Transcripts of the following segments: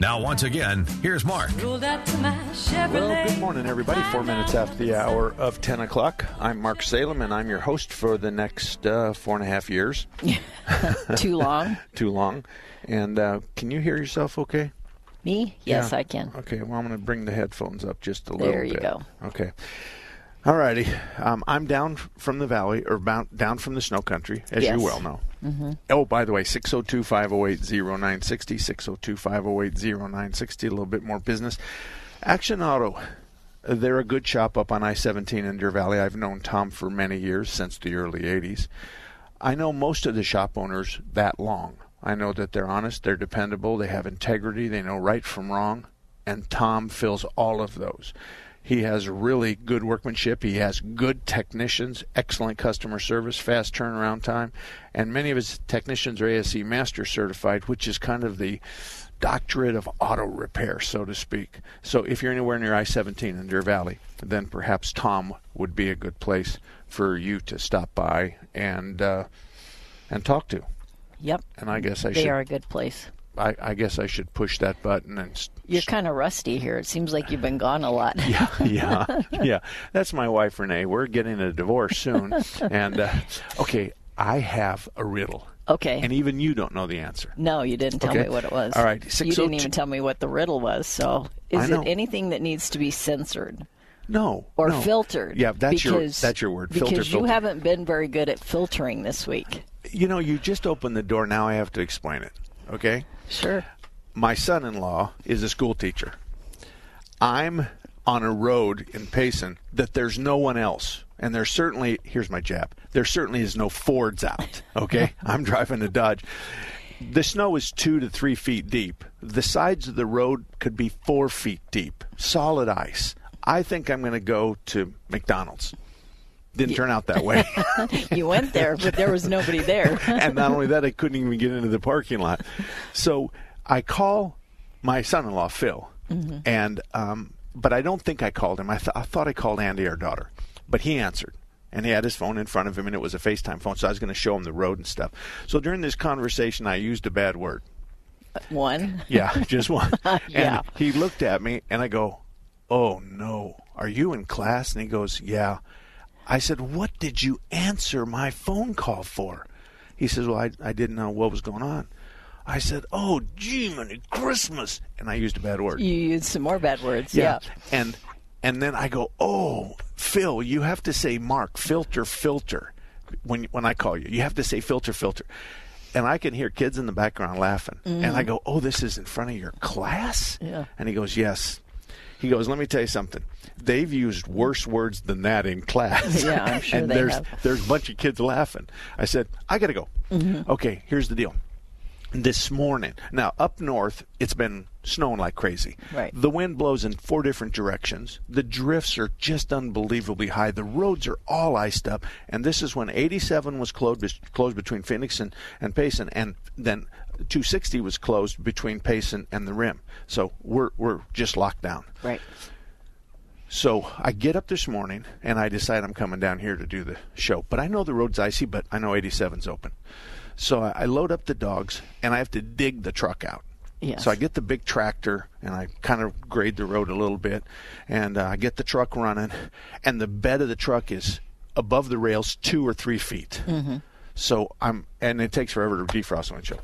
Now, once again, here's Mark. Well, good morning, everybody. Four minutes after the hour of 10 o'clock. I'm Mark Salem, and I'm your host for the next uh, four and a half years. Too long? Too long. And uh, can you hear yourself okay? Me? Yes, Yeah. I can. Okay, well, I'm going to bring the headphones up just a little There you bit. go. Okay. All righty. Um, I'm down from the valley, or bound, down from the snow country, as Yes. you well know. Mm-hmm. Oh, by the way, 602 508 0960, 602 508 0960, a little bit more business. Action Auto. They're a good shop up on I 17 in Deer Valley. I've known Tom for many years, since the early 80s. I know most of the shop owners that long. I know that they're honest, they're dependable, they have integrity, they know right from wrong, and Tom fills all of those. He has really good workmanship. He has good technicians, excellent customer service, fast turnaround time, and many of his technicians are ASE Master certified, which is kind of the doctorate of auto repair, so to speak. So if you're anywhere near I-17 in Deer Valley, then perhaps Tom would be a good place for you to stop by and uh, and talk to. Yep. And I guess I They should. They are a good place. I, I guess I should push that button and. You're kind of rusty here. It seems like you've been gone a lot. yeah, yeah, yeah. That's my wife, Renee. We're getting a divorce soon, and uh, okay, I have a riddle, Okay. and even you don't know the answer. no, you didn't tell Okay. me what it was. All right, You didn't even tell me what the riddle was. So, is it anything that needs to be censored No, or no. filtered? Yeah, that's your because, that's your word. Because you filter. haven't been very good at filtering this week. You know, you just opened the door. Now I have to explain it. Okay. Sure. My son-in-law is a school teacher. I'm on a road in Payson that there's no one else. And there's certainly here's my jab. There certainly is no Fords out. Okay? I'm driving a Dodge. The snow is two to three feet deep. The sides of the road could be four feet deep. Solid ice. I think I'm gonna go to McDonald's. Didn't turn out that way. You went there, but there was nobody there. and not only that, I couldn't even get into the parking lot. So I call my son-in-law Phil, and um, but I don't think I called him. I, th- I thought I called Andy, our daughter, but he answered. And he had his phone in front of him, and it was a FaceTime phone, so I was going to show him the road and stuff. So during this conversation, I used a bad word. One. Yeah, just one. Yeah. And he looked at me, and I go, "Oh no, are you in class?" And he goes, "Yeah." I said, "What did you answer my phone call for?" He says, "Well, I, I didn't know what was going on." I said, "Oh, gee, many Christmas," and I used a bad word. You used some more bad words. Yeah. And and then I go, "Oh, Phil, you have to say Mark filter filter when when I call you. You have to say filter filter." And I can hear kids in the background laughing. And I go, "Oh, this is in front of your class?" Mm-hmm. Yeah. And he goes, "Yes." He goes, "Let me tell you something. They've used worse words than that in class." Yeah, I'm sure and they there's have. there's a bunch of kids laughing. I said, "I got to go." Mm-hmm. Okay, here's the deal this morning. Now, up north, it's been snowing like crazy. Right. The wind blows in four different directions. The drifts are just unbelievably high. The roads are all iced up. And this is when 87 was closed, closed between Phoenix and, and Payson, and then 260 was closed between Payson and the rim. So we're, we're just locked down. Right. So I get up this morning and I decide I'm coming down here to do the show. But I know the road's icy, but I know 87's open. So I, load up the dogs and I have to dig the truck out. Yes. So I get the big tractor and I kind of grade the road a little bit, and uh, I get the truck running, and the bed of the truck is above the rails two or three feet. Mm-hmm. So I'm, and it takes forever to defrost the windshield.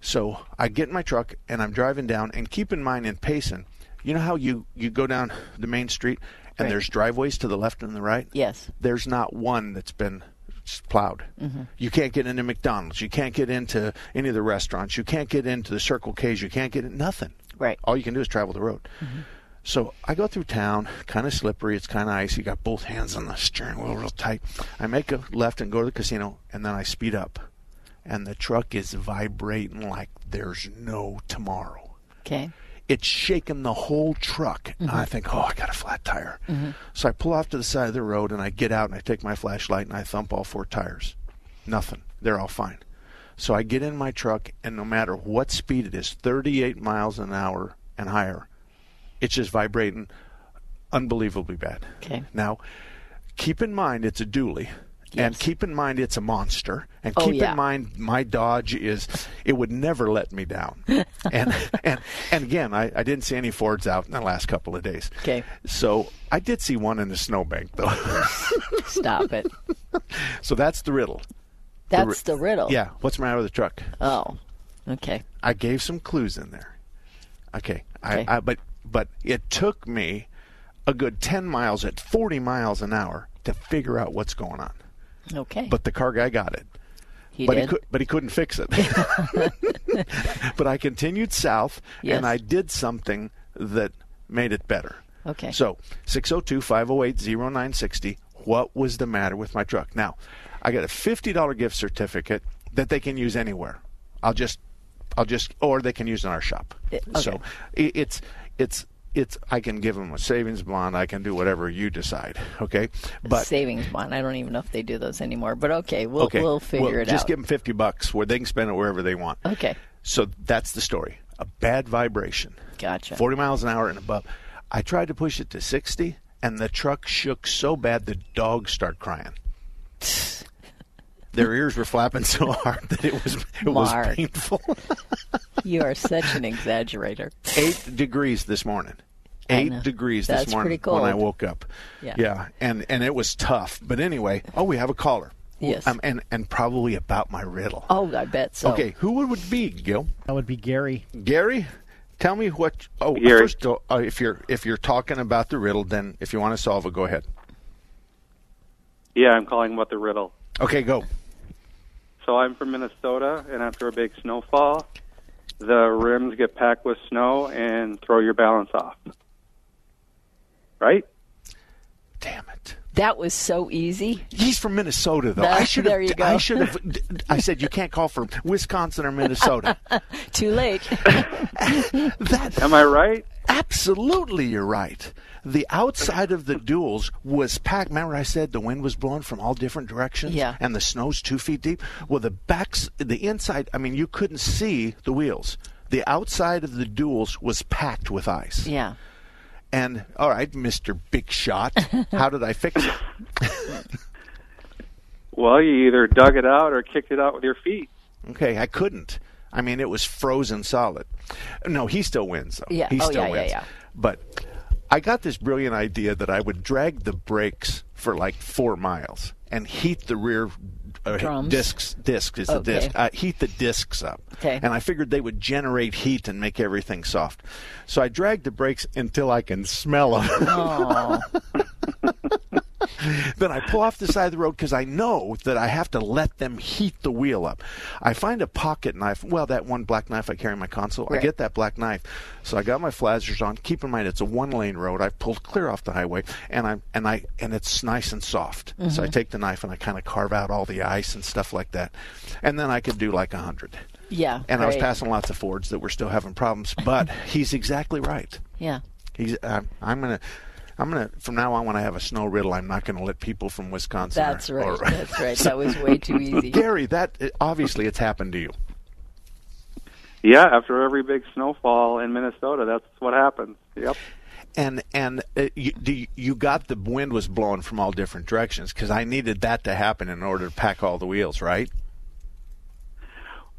So I get in my truck and I'm driving down, and keep in mind in Payson, you know how you you go down the main street and Right. there's driveways to the left and the right. Yes. There's not one that's been s- plowed. Mm-hmm. You can't get into McDonald's. You can't get into any of the restaurants. You can't get into the Circle K's. You can't get in nothing. Right. All you can do is travel the road. Mm-hmm. So I go through town, kind of slippery. It's kind of icy. Got both hands on the steering wheel, real tight. I make a left and go to the casino, and then I speed up, and the truck is vibrating like there's no tomorrow. Okay. It's shaking the whole truck. And I mm-hmm. think, oh, I got a flat tire. Mm-hmm. So I pull off to the side of the road, and I get out, and I take my flashlight, and I thump all four tires. Nothing. They're all fine. So I get in my truck, and no matter what speed it is, 38 miles an hour and higher, it's just vibrating unbelievably bad. Okay. Now, keep in mind it's a dually. And keep in mind it's a monster. And Oh, keep yeah. in mind my Dodge is it would never let me down. and and and again, I, I didn't see any Fords out in the last couple of days. Okay. So I did see one in the snowbank though. Stop it. so that's the riddle. That's the riddle. Yeah. What's the matter with the truck? Oh. Okay. I gave some clues in there. Okay. Okay. I, I but but it took me a good ten miles at forty miles an hour to figure out what's going on. Okay. But the car guy got it. he but did. he could but he couldn't fix it. but I continued south Yes. and I did something that made it better. Okay. So 602-508-0960. What was the matter with my truck? Now, I got a fifty dollar gift certificate that they can use anywhere. I'll just I'll just or they can use in our shop. I- So okay. it's it's it's I can give them a savings bond. I can do whatever you decide. Okay, but savings bond. I don't even know if they do those anymore. But okay, we'll okay, we'll figure well, it just out. Just give them fifty bucks where they can spend it wherever they want. Okay. So that's the story. A bad vibration. Gotcha. 40 miles an hour and above. I tried to push it to 60, and the truck shook so bad the dogs start crying. Their ears were flapping so hard that it was it was painful. You are such an exaggerator. Eight degrees this morning. Eight degrees That's this morning pretty when I woke up. Yeah. yeah, and and it was tough. But anyway, oh, we have a caller. Yes. um, and and probably about my riddle. Oh, I bet so. Okay, who would it be, Gil? That would be Gary. Gary, tell me what. Oh, Gary. first, uh, if you're if you're talking about the riddle, then if you want to solve it, go ahead. Yeah, I'm calling about the riddle. Okay, go. So I'm from Minnesota, and after a big snowfall, the rims get packed with snow and throw your balance off. Right? Damn it. That was so easy. He's from Minnesota, though. That- I should there have. you go. I should have. I said you can't call from Wisconsin or Minnesota. Too late. that Am I right? absolutely, you're right. The outside of the duals was packed. Remember, I said the wind was blowing from all different directions. Yeah. And the snow's two feet deep. Well, the backs, the inside. I mean, you couldn't see the wheels. The outside of the duals was packed with ice. yeah. And all right, Mister Big Shot, how did I fix it? Well, you either dug it out or kicked it out with your feet. Okay, I couldn't. I mean, it was frozen solid. No, he still wins though. Yeah. he Oh, still yeah, yeah, wins. yeah. But I got this brilliant idea that I would drag the brakes for like four miles and heat the rear uh, discs. Disc is the Okay. disc. Uh, heat the discs up. Okay. And I figured they would generate heat and make everything soft. So I dragged the brakes until I can smell them. Then I pull off the side of the road because I know that I have to let them heat the wheel up. I find a pocket knife. Well, that one black knife I carry in my console. I get that black knife. So I got my flashers on. Keep in mind it's a one lane road. I've pulled clear off the highway and I'm and I and it's nice and soft. So I take the knife and I kind of carve out all the ice and stuff like that. And then I could do like a hundred. yeah. And I was passing lots of Fords that were still having problems, but he's exactly right. Yeah. He's. Uh, I'm gonna. I'm gonna. From now on, when I have a snow riddle, I'm not gonna let people from Wisconsin. That's or- right. or- That's right. That was way too easy. Gary, that obviously it's happened to you. Yeah, after every big snowfall in Minnesota, that's what happens. Yep. And and uh, you, do you, you got the wind was blowing from all different directions because I needed that to happen in order to pack all the wheels, right?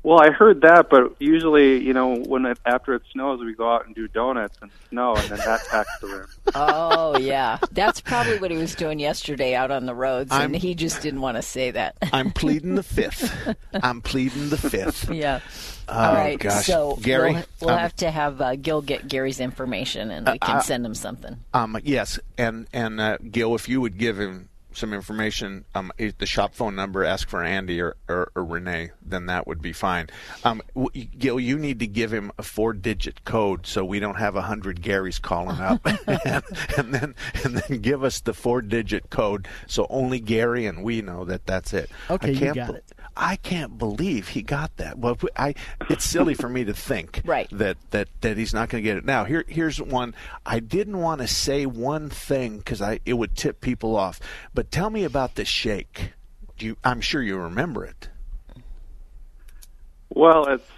Well, I heard that, but usually, you know, when it, after it snows, we go out and do donuts and snow, and then that packs the room. Oh yeah, that's probably what he was doing yesterday out on the roads, I'm- and he just didn't want to say that. I'm pleading the fifth. I'm pleading the fifth. yeah. Oh, All right, gosh. so Gary, we'll, we'll um, have to have uh, Gil get Gary's information, and we can uh, send him something. Um, yes, and and uh, Gil, if you would give him some information, um, the shop phone number, ask for Andy or, or, or Renee, then that would be fine. Um, Gil, you need to give him a four-digit code so we don't have a hundred Garys calling up, and, and then and then give us the four-digit code so only Gary and we know that that's it. Okay, I you can't got be- it. I can't believe he got that. Well, I it's silly for me to think Right. that that that he's not going to get it. Now, here here's one. I didn't want to say one thing because I it would tip people off. But tell me about the shake. Do you? I'm sure you remember it. Well, it's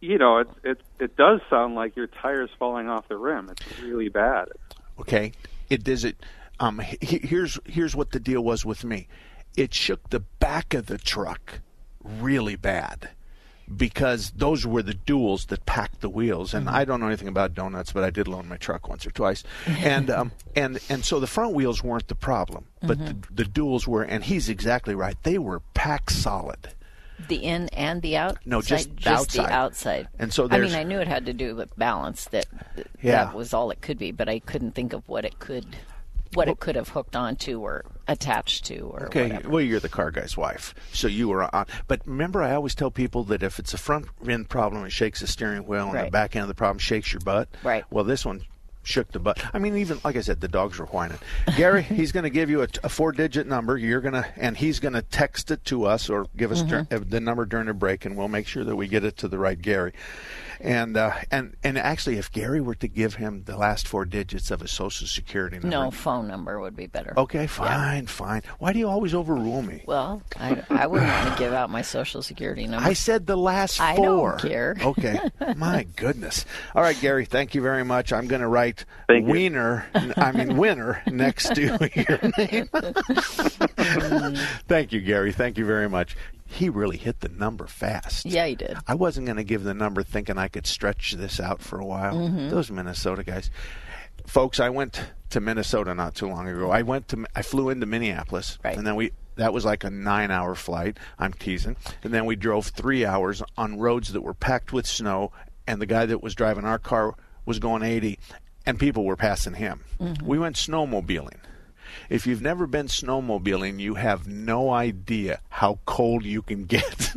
you know, it it it does sound like your tires falling off the rim. It's really bad. Okay, it does it. Um, he, here's here's what the deal was with me. It shook the back of the truck really bad because those were the duals that packed the wheels. And I don't know anything about donuts, but I did loan my truck once or twice. And um, and and so the front wheels weren't the problem, but the, the duals were. And he's exactly right; they were packed solid. The in and the out? No, just the just outside. the outside. And so I mean, I knew it had to do with balance. That that Yeah. was all it could be, but I couldn't think of what it could, what it could have hooked onto or attached to or Okay, whatever. well, you're the car guy's wife, so you were on. But remember, I always tell people that if it's a front end problem, it shakes the steering wheel, and the back end of the problem shakes your butt. Right. Well, this one shook the butt. I mean, even like I said, the dogs were whining. Gary, he's going to give you a, a four-digit number. You're gonna, and he's going to text it to us or give us Mm-hmm. uh, the number during the break, and we'll make sure that we get it to the right Gary. And uh, and and actually, if Gary were to give him the last four digits of his social security number, No, phone number would be better. Okay, fine, fine. Why do you always overrule me? Well, I, I wouldn't want to give out my social security number. I said the last four. I don't four. care. Okay. My goodness. All right, Gary, thank you very much. I'm going to write Thank you. Wiener, I mean winner, next to your name. thank you, Gary. Thank you very much. He really hit the number fast. yeah, he did. I wasn't going to give the number thinking I could stretch this out for a while. Mm-hmm. Those Minnesota guys. Folks, I went to Minnesota not too long ago. I went to I flew into Minneapolis Right. and then we that was like a 9-hour flight. I'm teasing. And then we drove 3 hours on roads that were packed with snow and the guy that was driving our car was going 80 and people were passing him. We went snowmobiling. If you've never been snowmobiling, you have no idea how cold you can get.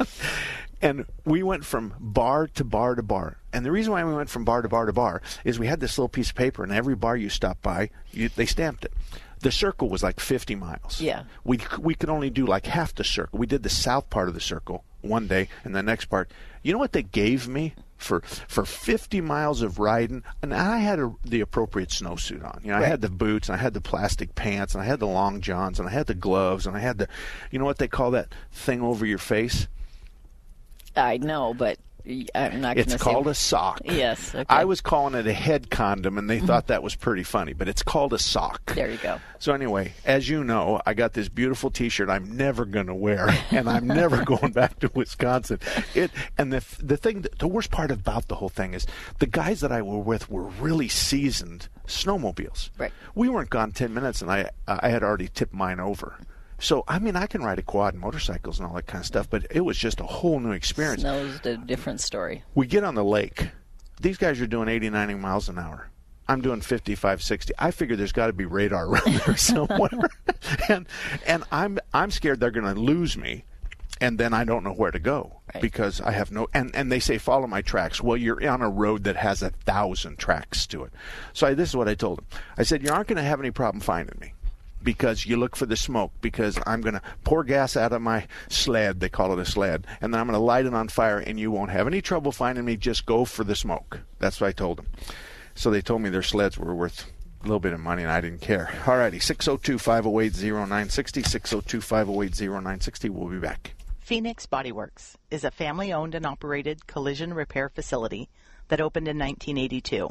and we went from bar to bar to bar. And the reason why we went from bar to bar to bar is we had this little piece of paper, and every bar you stopped by, you, they stamped it. The circle was like 50 miles. Yeah. We we could only do like half the circle. We did the south part of the circle one day, and the next part. You know what they gave me for for 50 miles of riding? And I had a, the appropriate snowsuit on. You know, I had the boots, and I had the plastic pants, and I had the long johns, and I had the gloves, and I had the, you know what they call that thing over your face? I know, but I'm not It's say. called a sock. Yes, okay. I was calling it a head condom, and they mm-hmm. thought that was pretty funny, but it's called a sock. There you go. So anyway, as you know, I got this beautiful T-shirt I'm never going to wear, and I'm never going back to Wisconsin. It and the the thing, the worst part about the whole thing is the guys that I were with were really seasoned snowmobiles. Right. We weren't gone ten minutes, and I I had already tipped mine over. So I mean, I can ride a quad and motorcycles and all that kind of stuff, but it was just a whole new experience. Snow's a different story. We get on the lake. These guys are doing 80, 90 miles an hour. I'm doing 55, 60. I figure there's got to be radar around there somewhere. and and I'm I'm scared they're going to lose me and then I don't know where to go Right. because I have no and and they say follow my tracks. Well, you're on a road that has a thousand tracks to it. So I, this is what I told them. I said you aren't going to have any problem finding me because you look for the smoke because I'm going to pour gas out of my sled, they call it a sled, and then I'm going to light it on fire and you won't have any trouble finding me. Just go for the smoke. That's what I told them. So they told me their sleds were worth a little bit of money and I didn't care. All righty, 602 508 0960, 602 508 0960. We'll be back. Phoenix Bodyworks is a family owned and operated collision repair facility that opened in 1982.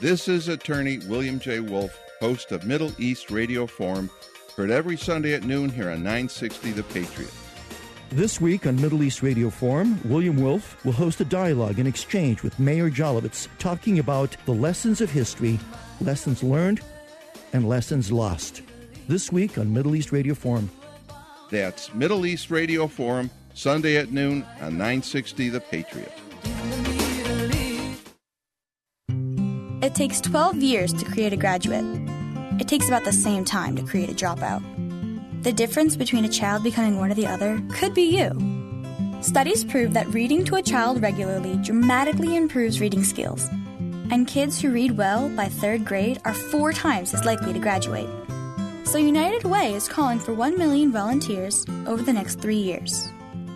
This is attorney William J. Wolf, host of Middle East Radio Forum, heard every Sunday at noon here on 960 The Patriot. This week on Middle East Radio Forum, William Wolf will host a dialogue and exchange with Meir Jolovitz talking about the lessons of history, lessons learned, and lessons lost. This week on Middle East Radio Forum. That's Middle East Radio Forum, Sunday at noon on 960 The Patriot. It takes 12 years to create a graduate. It takes about the same time to create a dropout. The difference between a child becoming one or the other could be you. Studies prove that reading to a child regularly dramatically improves reading skills. And kids who read well by third grade are four times as likely to graduate. So United Way is calling for 1 million volunteers over the next three years.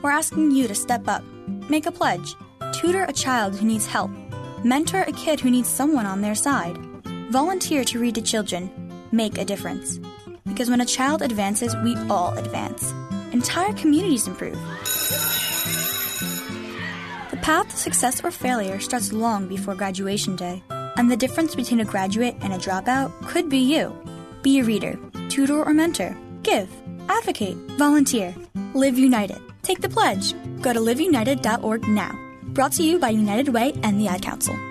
We're asking you to step up, make a pledge, tutor a child who needs help, mentor a kid who needs someone on their side, volunteer to read to children, make a difference. Because when a child advances, we all advance. Entire communities improve. The path to success or failure starts long before graduation day, and the difference between a graduate and a dropout could be you. Be a reader, tutor or mentor, give, advocate, volunteer, live united. Take the pledge. Go to liveunited.org now. Brought to you by United Way and the Ad Council. 20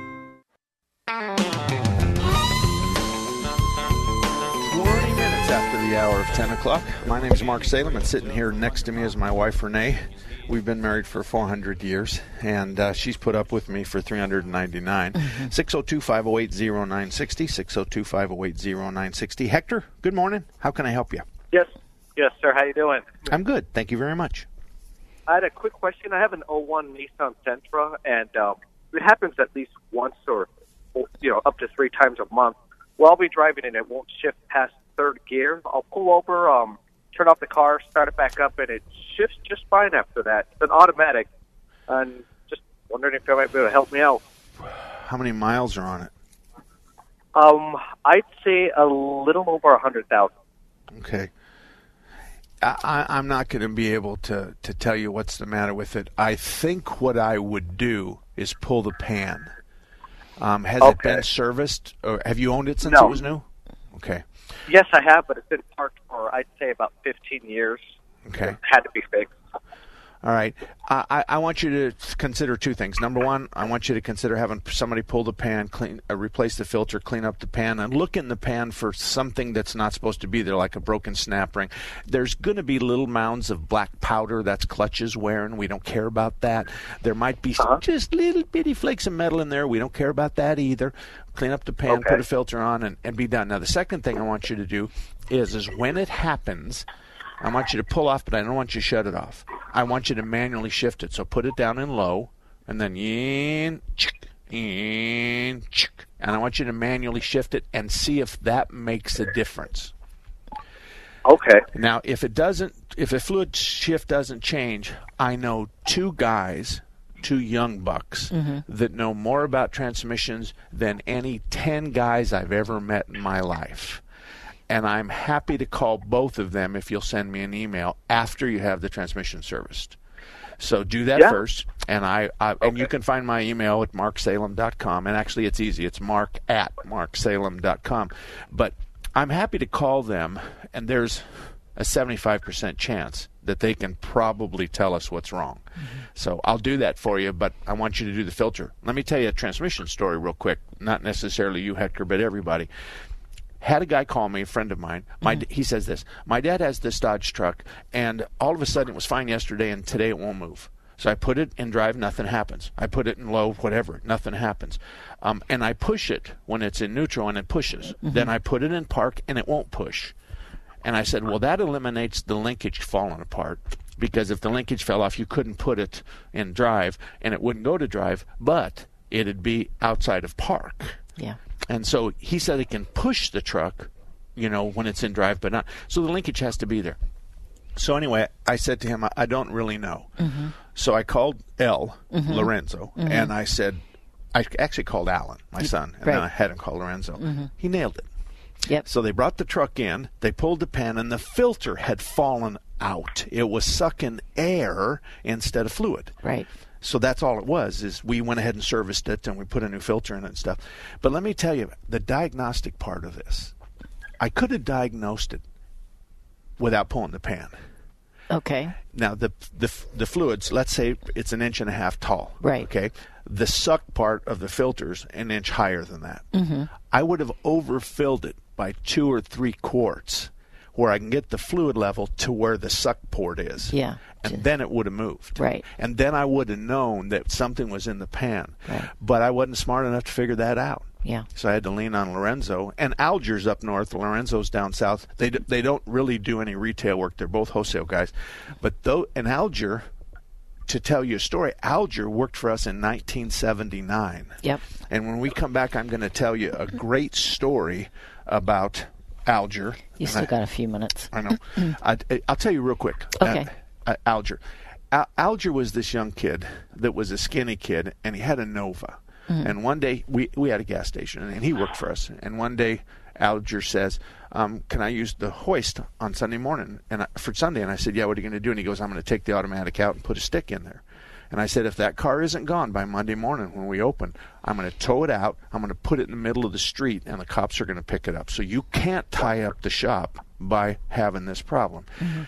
minutes after the hour of 10 o'clock. My name is Mark Salem, and sitting here next to me is my wife, Renee. We've been married for 400 years, and uh, she's put up with me for 399. 602 508 0960. 602 508 0960. Hector, good morning. How can I help you? Yes, yes, sir. How you doing? I'm good. Thank you very much. I had a quick question. I have an 01 Nissan Sentra, and um, it happens at least once or, you know, up to three times a month. Well, I'll be driving and it won't shift past third gear. I'll pull over, um, turn off the car, start it back up, and it shifts just fine after that. It's an automatic, and just wondering if you might be able to help me out. How many miles are on it? Um, I'd say a little over a hundred thousand. Okay. I, I'm not going to be able to, to tell you what's the matter with it. I think what I would do is pull the pan. Um, has it been serviced, or have you owned it since No. it was new? Okay. Yes, I have, but it's been parked for I'd say about fifteen years. Okay. It had to be fixed. All right. I, I- want you to consider two things. Number one, I want you to consider having somebody pull the pan, clean, uh, replace the filter, clean up the pan, and look in the pan for something that's not supposed to be there, like a broken snap ring. There's going to be little mounds of black powder that's clutches wearing. We don't care about that. There might be Uh-huh. just little bitty flakes of metal in there. We don't care about that either. Clean up the pan, Okay. put a filter on, and, and be done. Now, the second thing I want you to do is, is when it happens, I want you to pull off, but I don't want you to shut it off. I want you to manually shift it. So put it down in low, and then in, chick, in, chick. and I want you to manually shift it and see if that makes a difference. Okay. Now, if it doesn't, if a fluid shift doesn't change, I know two guys, two young bucks, mm-hmm. that know more about transmissions than any 10 guys I've ever met in my life. And I'm happy to call both of them if you'll send me an email after you have the transmission serviced. So do that Yeah. first, and I, I and you can find my email at marksalem.com. And actually, it's easy. It's mark at marksalem.com. But I'm happy to call them, and there's a 75% chance that they can probably tell us what's wrong. Mm-hmm. So I'll do that for you, but I want you to do the filter. Let me tell you a transmission story real quick. Not necessarily you, Hector, but everybody. Had a guy call me, a friend of mine. My Mm-hmm. he says this: my dad has this Dodge truck, and all of a sudden it was fine yesterday, and today it won't move. So I put it in drive, nothing happens. I put it in low, whatever, nothing happens. Um, and I push it when it's in neutral, and it pushes. Mm-hmm. Then I put it in park, and it won't push. And I said, well, that eliminates the linkage falling apart because if the linkage fell off, you couldn't put it in drive, and it wouldn't go to drive, but it'd be outside of park. Yeah. And so he said it can push the truck, you know, when it's in drive, but not. So the linkage has to be there. So anyway, I said to him, I, I don't really know. Mm-hmm. So I called L. Mhm. Lorenzo, Mhm. and I said, I actually called Alan, my son, and then I had him call Lorenzo. Mhm. He nailed it. Yep. So they brought the truck in, they pulled the pan, and the filter had fallen out. It was sucking air instead of fluid. Right. So that's all it was. Is we went ahead and serviced it, and we put a new filter in it and stuff. But let me tell you, the diagnostic part of this, I could have diagnosed it without pulling the pan. Okay. Now the the the fluids, let's say it's an inch and a half tall. Right. Okay. The suck part of the filters an inch higher than that. Mm-hmm. I would have overfilled it by two or three quarts, where I can get the fluid level to where the suck port is. Yeah. And then it would have moved. Right. And then I would have known that something was in the pan. Right. But I wasn't smart enough to figure that out. Yeah. So I had to lean on Lorenzo and Alger's up north. Lorenzo's down south. They d- they don't really do any retail work. They're both wholesale guys. But though and Alger, to tell you a story, Alger worked for us in 1979. Yep. And when we come back, I'm going to tell you a great story about Alger. You still I- got a few minutes. I know. I, I'll tell you real quick. Okay. Uh, uh, Alger. Al- Alger was this young kid that was a skinny kid, and he had a Nova. Mhm. And one day we we had a gas station, and he worked for us. And one day Alger says, um, "Can I use the hoist on Sunday morning?" And I, for Sunday, and I said, "Yeah." What are you going to do? And he goes, "I'm going to take the automatic out and put a stick in there." And I said, if that car isn't gone by Monday morning when we open, I'm going to tow it out. I'm going to put it in the middle of the street, and the cops are going to pick it up. So you can't tie up the shop by having this problem. Mm-hmm.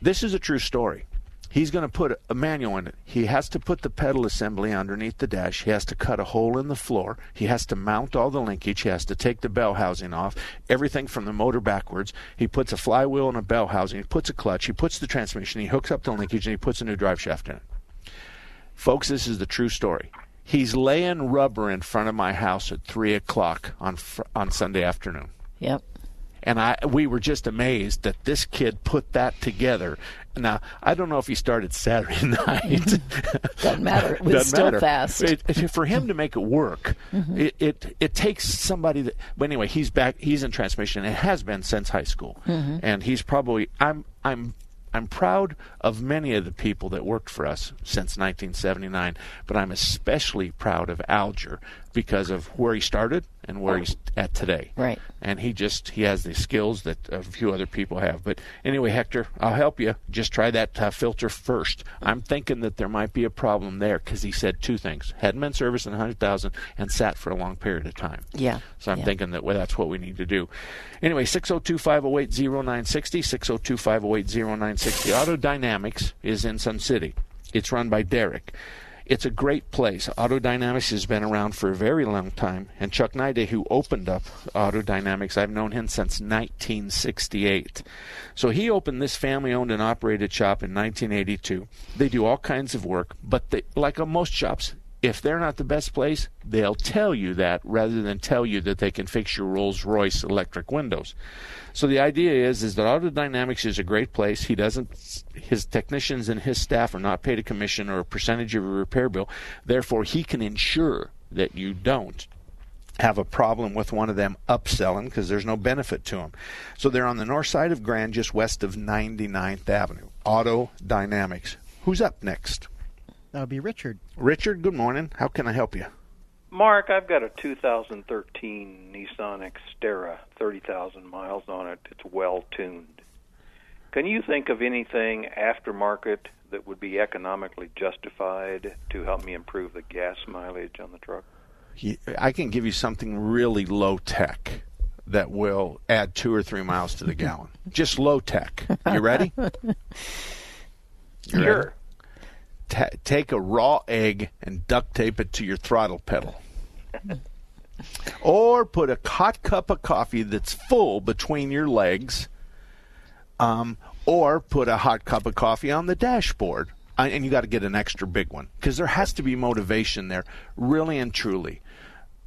This is a true story. He's going to put a manual in it. He has to put the pedal assembly underneath the dash. He has to cut a hole in the floor. He has to mount all the linkage. He has to take the bell housing off. Everything from the motor backwards. He puts a flywheel and a bell housing. He puts a clutch. He puts the transmission. He hooks up the linkage and he puts a new drive shaft in it. Folks, this is the true story. He's laying rubber in front of my house at three o'clock on fr- on Sunday afternoon Yep. and I we were just amazed that this kid put that together. Now I don't know if he started Saturday night. Doesn't matter. It was Doesn't still matter. fast. It- it- for him to make it work, Mhm. it, it it takes somebody that. But anyway, he's back. He's in transmission and has been since high school, Mhm. and he's probably. I'm I'm. I'm proud of many of the people that worked for us since 1979, but I'm especially proud of Alger because of where he started and where he's at today Right. and he just he has the skills that a few other people have. But anyway, Hector, I'll help you. Just try that uh, filter first. I'm thinking that there might be a problem there because he said two things: hadn't been serviced in a hundred thousand and sat for a long period of time. Yeah. So I'm Yeah. thinking that well, that's what we need to do. Anyway, 602-508-0960, 602-508-0960. Auto Dynamics is in Sun City. It's run by Derek. It's a great place. Auto Dynamics has been around for a very long time, and Chuck Nide, who opened up Auto Dynamics, I've known him since 1968. So he opened this family-owned and operated shop in 1982. They do all kinds of work, but they, like most shops, if they're not the best place, they'll tell you that rather than tell you that they can fix your Rolls Royce electric windows. So the idea is is that Auto Dynamics is a great place. He doesn't his technicians and his staff are not paid a commission or a percentage of a repair bill. Therefore, he can ensure that you don't have a problem with one of them upselling because there's no benefit to them. So they're on the north side of Grand, just west of 99th Avenue. Auto Dynamics. Who's up next? That would be Richard. Richard, good morning. How can I help you? Mark, I've got a 2013 Nissan Xterra, 30,000 miles on it. It's well tuned. Can you think of anything aftermarket that would be economically justified to help me improve the gas mileage on the truck? I can give you something really low tech that will add two or three miles to the gallon. Just low tech. You ready? You ready? Ta take a raw egg and duct tape it to your throttle pedal. or put a hot cup of coffee that's full between your legs, um, or put a hot cup of coffee on the dashboard. Uh, and you got to get an extra big one because there has to be motivation there, really and truly.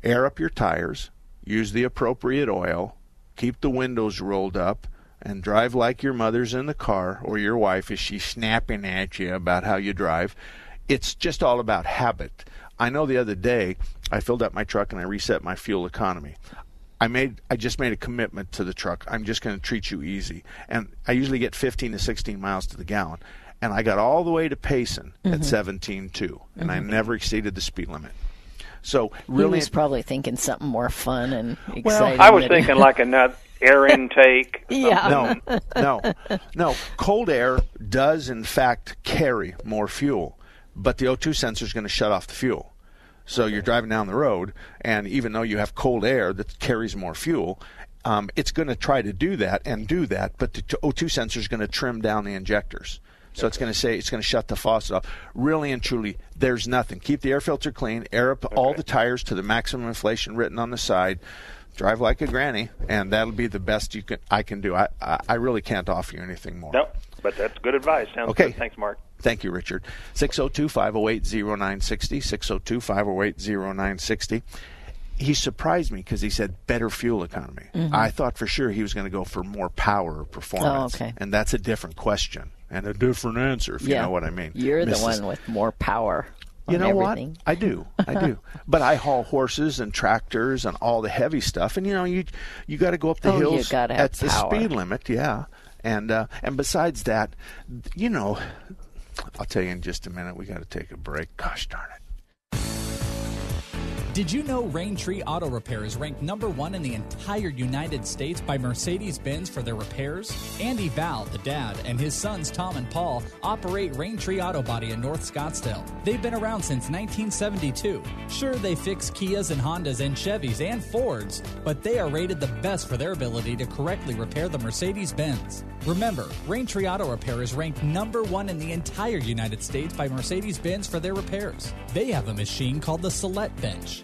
Air up your tires, use the appropriate oil, keep the windows rolled up, and drive like your mother's in the car or your wife is she snapping at you about how you drive. It's just all about habit. I know the other day I filled up my truck and I reset my fuel economy. I made I just made a commitment to the truck. I'm just going to treat you easy. And I usually get 15 to 16 miles to the gallon. And I got all the way to Payson Mhm. at 17.2 and I Mhm. never exceeded the speed limit. So really, He really was probably thinking something more fun and exciting. Well, exciting. I was thinking like a nut air intake. Yeah. No, no, no. Cold air does, in fact, carry more fuel, but the O2 sensor is going to shut off the fuel. So you're driving down the road, and even though you have cold air that carries more fuel, um, it's going to try to do that and do that, but the O2 sensor is going to trim down the injectors. So it's going to say it's going to shut the faucet off. Really and truly, there's nothing. Keep the air filter clean. Air up all the tires to the maximum inflation written on the side. Drive like a granny, and that'll be the best you can. I can do. I I, I really can't offer you anything more. No, but that's good advice. Sounds Okay. good. Thanks, Mark. Thank you, Richard. 602 508 0960. 602 508 0960. He surprised me because he said better fuel economy. Mhm. I thought for sure he was going to go for more power or performance. Oh, okay. And that's a different question and a different answer, if you know what I mean. You're the one with more power. You know everything. what? I do. I do. but I haul horses and tractors and all the heavy stuff, and you know you you got to go up the Oh, hills at the speed limit, yeah. And uh, and besides that, you know, I'll tell you in just a minute. We got to take a break. Gosh darn it. Did you know Raintree Auto Repair is ranked number one in the entire United States by Mercedes Benz for their repairs? Andy Val, the dad, and his sons Tom and Paul operate Raintree Auto Body in North Scottsdale. They've been around since 1972. Sure, they fix Kias and Hondas and Chevys and Fords, but they are rated the best for their ability to correctly repair the Mercedes Benz. Remember, Raintree Auto Repair is ranked number one in the entire United States by Mercedes Benz for their repairs. They have a machine called the Celette Bench.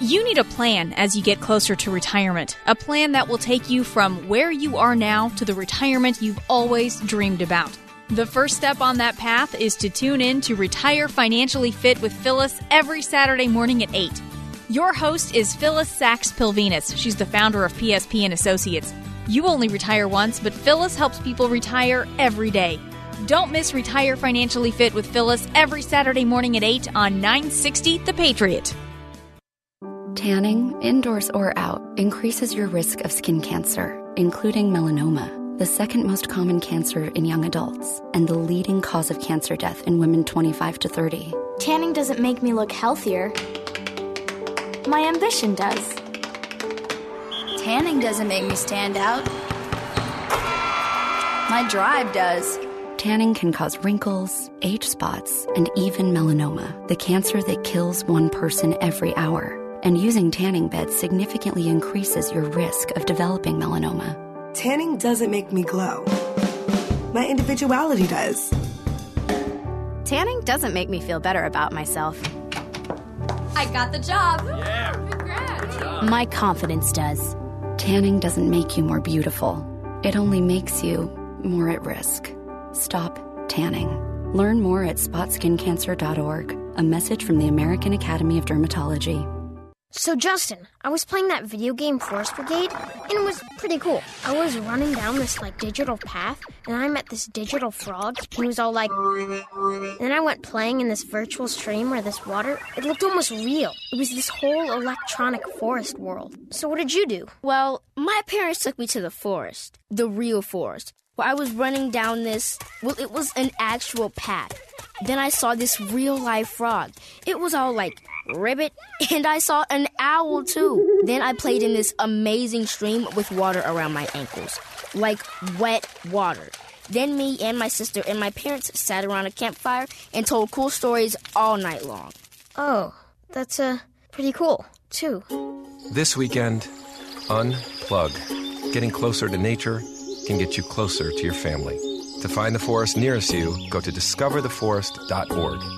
You need a plan as you get closer to retirement. A plan that will take you from where you are now to the retirement you've always dreamed about. The first step on that path is to tune in to Retire Financially Fit with Phyllis every Saturday morning at 8. Your host is Phyllis Sachs Pilvinus. She's the founder of PSP and Associates. You only retire once, but Phyllis helps people retire every day. Don't miss Retire Financially Fit with Phyllis every Saturday morning at 8 on 960 The Patriot. Tanning, indoors or out, increases your risk of skin cancer, including melanoma, the second most common cancer in young adults, and the leading cause of cancer death in women 25 to 30. Tanning doesn't make me look healthier. My ambition does. Tanning doesn't make me stand out. My drive does. Tanning can cause wrinkles, age spots, and even melanoma, the cancer that kills one person every hour. And using tanning beds significantly increases your risk of developing melanoma. Tanning doesn't make me glow. My individuality does. Tanning doesn't make me feel better about myself. I got the job. Yeah. Congrats. My confidence does. Tanning doesn't make you more beautiful, it only makes you more at risk. Stop tanning. Learn more at spotskincancer.org. A message from the American Academy of Dermatology. So, Justin, I was playing that video game Forest Brigade, and it was pretty cool. I was running down this, like, digital path, and I met this digital frog, he was all like. Then I went playing in this virtual stream where this water, it looked almost real. It was this whole electronic forest world. So, what did you do? Well, my parents took me to the forest, the real forest, where I was running down this, well, it was an actual path. Then I saw this real life frog. It was all like ribbit, and I saw an owl too. Then I played in this amazing stream with water around my ankles, like wet water. Then me and my sister and my parents sat around a campfire and told cool stories all night long. Oh, that's uh, pretty cool, too. This weekend, unplug. Getting closer to nature can get you closer to your family. To find the forest nearest you, go to discovertheforest.org.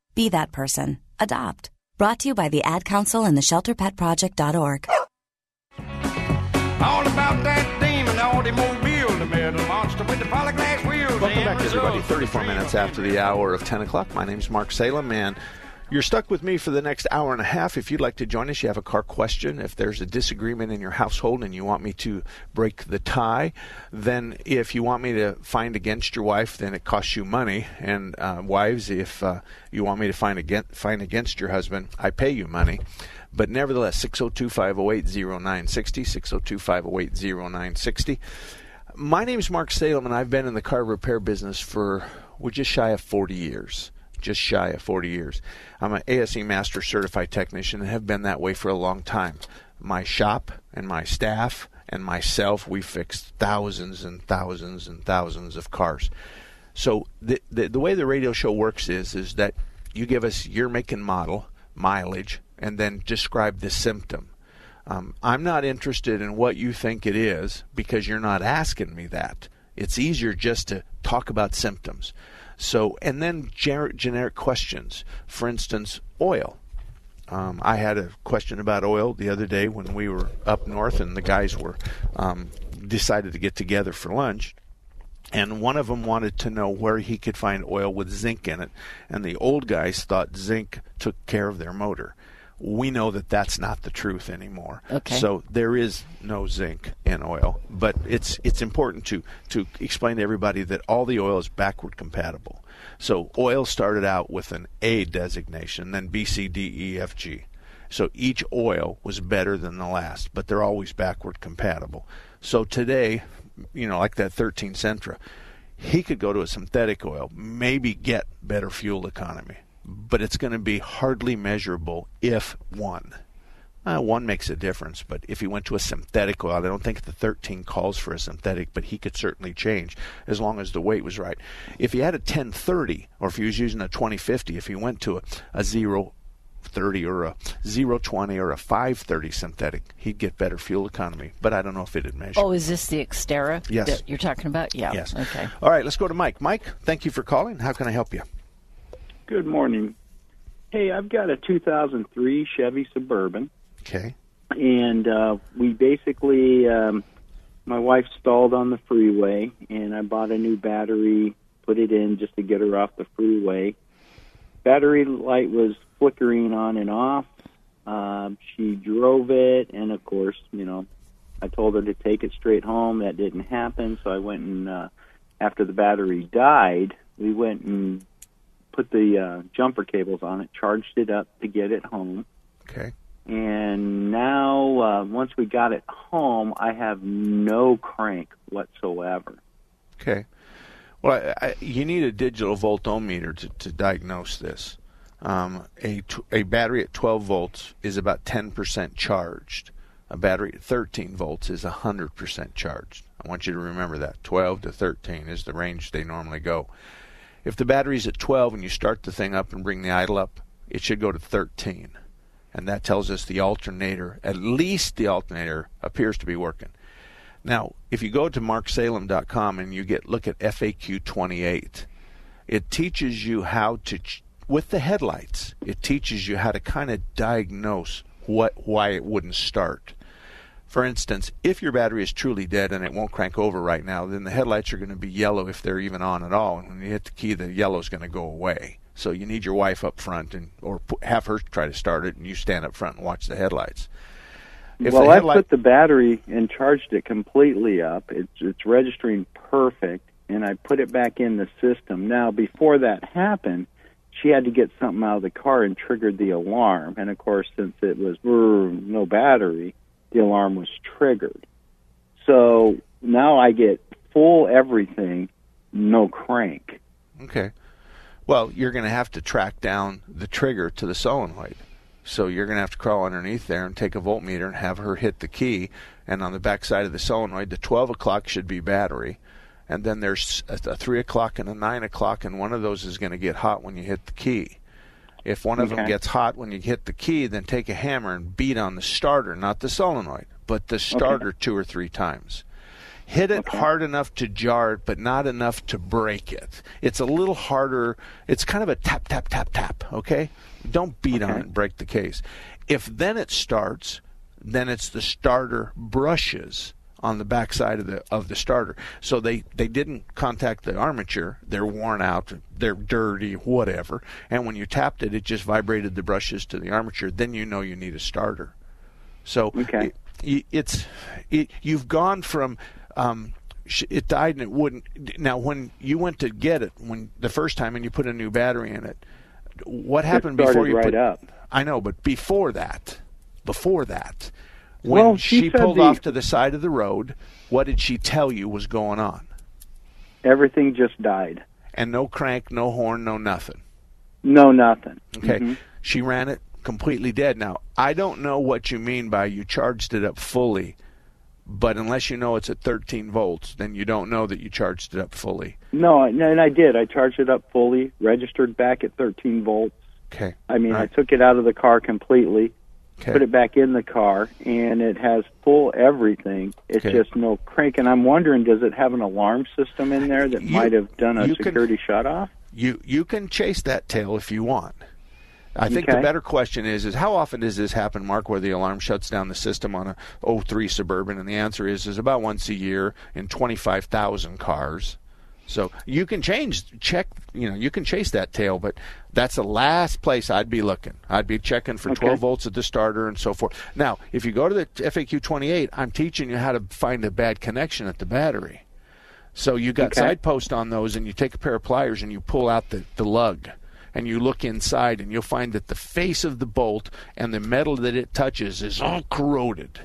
Be that person. Adopt. Brought to you by the Ad Council and the ShelterPetProject.org. All about that demon automobile, the metal monster with the polyglass wheels. Welcome back, everybody. 34 minutes after the hour of 10 o'clock. My name's Mark Salem, and you're stuck with me for the next hour and a half. If you'd like to join us, you have a car question. If there's a disagreement in your household and you want me to break the tie, then if you want me to find against your wife, then it costs you money. And uh, wives, if uh, you want me to find against, find against your husband, I pay you money. But nevertheless, 602 508 0960, 602 508 0960. My name is Mark Salem, and I've been in the car repair business for, we're just shy of 40 years. Just shy of 40 years. I'm an ASE Master Certified Technician and have been that way for a long time. My shop and my staff and myself, we fixed thousands and thousands and thousands of cars. So the, the, the way the radio show works is is that you give us your make and model, mileage, and then describe the symptom. Um, I'm not interested in what you think it is because you're not asking me that. It's easier just to talk about symptoms. So, and then generic, generic questions. For instance, oil. Um, I had a question about oil the other day when we were up north, and the guys were um, decided to get together for lunch. And one of them wanted to know where he could find oil with zinc in it, and the old guys thought zinc took care of their motor we know that that's not the truth anymore. Okay. So there is no zinc in oil, but it's it's important to to explain to everybody that all the oil is backward compatible. So oil started out with an A designation, then B, C, D, E, F, G. So each oil was better than the last, but they're always backward compatible. So today, you know, like that 13 Sentra, he could go to a synthetic oil, maybe get better fuel economy but it's going to be hardly measurable if one. Uh, one makes a difference, but if he went to a synthetic oil, I don't think the 13 calls for a synthetic, but he could certainly change as long as the weight was right. If he had a 1030, or if he was using a 2050, if he went to a, a 030 or a 020 or a 530 synthetic, he'd get better fuel economy, but I don't know if it'd measure. Oh, is this the Xterra Yes. that you're talking about? Yeah. Yes. Okay. All right, let's go to Mike. Mike, thank you for calling. How can I help you? Good morning. Hey, I've got a 2003 Chevy Suburban. Okay. And uh, we basically, um, my wife stalled on the freeway, and I bought a new battery, put it in just to get her off the freeway. Battery light was flickering on and off. Um, she drove it, and of course, you know, I told her to take it straight home. That didn't happen, so I went and uh, after the battery died, we went and put the uh, jumper cables on it, charged it up to get it home. Okay. And now, uh, once we got it home, I have no crank whatsoever. Okay. Well, I, I, you need a digital voltometer to, to diagnose this. Um, a, t- a battery at 12 volts is about 10% charged. A battery at 13 volts is 100% charged. I want you to remember that. 12 to 13 is the range they normally go. If the battery's at 12 and you start the thing up and bring the idle up, it should go to 13. And that tells us the alternator, at least the alternator, appears to be working. Now, if you go to marksalem.com and you get look at FAQ 28, it teaches you how to with the headlights. It teaches you how to kind of diagnose what why it wouldn't start. For instance, if your battery is truly dead and it won't crank over right now, then the headlights are going to be yellow if they're even on at all. And when you hit the key, the yellow is going to go away. So you need your wife up front and or have her try to start it, and you stand up front and watch the headlights. If well, the I put the battery and charged it completely up. It's it's registering perfect, and I put it back in the system. Now, before that happened, she had to get something out of the car and triggered the alarm. And of course, since it was no battery, the alarm was triggered. So now I get full everything, no crank. Okay. Well, you're going to have to track down the trigger to the solenoid. So you're going to have to crawl underneath there and take a voltmeter and have her hit the key. And on the back side of the solenoid, the 12 o'clock should be battery. And then there's a, a 3 o'clock and a 9 o'clock, and one of those is going to get hot when you hit the key. If one of them gets hot when you hit the key, then take a hammer and beat on the starter, not the solenoid, but the starter two or three times. Hit it hard enough to jar it, but not enough to break it. It's a little harder. It's kind of a tap, tap, tap, tap, okay? Don't beat on it and break the case. If then it starts, then it's the starter brushes on the backside of the of the starter. So they they didn't contact the armature. They're worn out. They're dirty, whatever. And when you tapped it, it just vibrated the brushes to the armature. Then you know you need a starter. So it, it- it's it, you've gone from um, it died and it wouldn't. Now when you went to get it when the first time and you put a new battery in it, what happened started before you right put? up. I know, but before that, before that, when Well, she she, pulled the- off to the side of the road, what did she tell you was going on? Everything just died. And no crank, no horn, no nothing. No, nothing. Okay. Mhm. She ran it completely dead. Now, I don't know what you mean by you charged it up fully, but unless you know it's at 13 volts, then you don't know that you charged it up fully. No, and I did. I charged it up fully, registered back at 13 volts. Okay. I mean, All I took it out of the car completely, Okay. put it back in the car, and it has full everything. It's Okay. just no crank. And I'm wondering, does it have an alarm system in there that You- might have done a you can- security shut off? You you can chase that tail if you want. I think the better question is is how often does this happen, Mark, where the alarm shuts down the system on a 03 Suburban? And the answer is is about once a year in 25,000 cars. So you can change, check, you know, you can chase that tail, but that's the last place I'd be looking. I'd be checking for 12 volts at the starter and so forth. Now, if you go to the FAQ 28, I'm teaching you how to find a bad connection at the battery. So you got Okay. side post on those, and you take a pair of pliers and you pull out the, the lug, and you look inside, and you'll find that the face of the bolt and the metal that it touches is all corroded.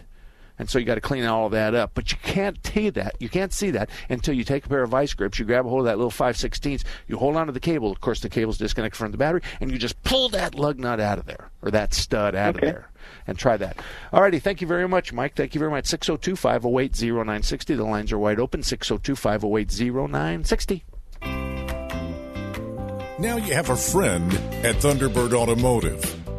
And so you got to clean all of that up. But you can't see that. You can't see that until you take a pair of vice grips. You grab a hold of that little 5 16 You hold onto the cable. Of course, the cable's disconnected from the battery, and you just pull that lug nut out of there, or that stud out Okay. of there, and try that. Alrighty. Thank you very much, Mike. Thank you very much. 602 508 0960. The lines are wide open. 602 508 0960. Now you have a friend at Thunderbird Automotive,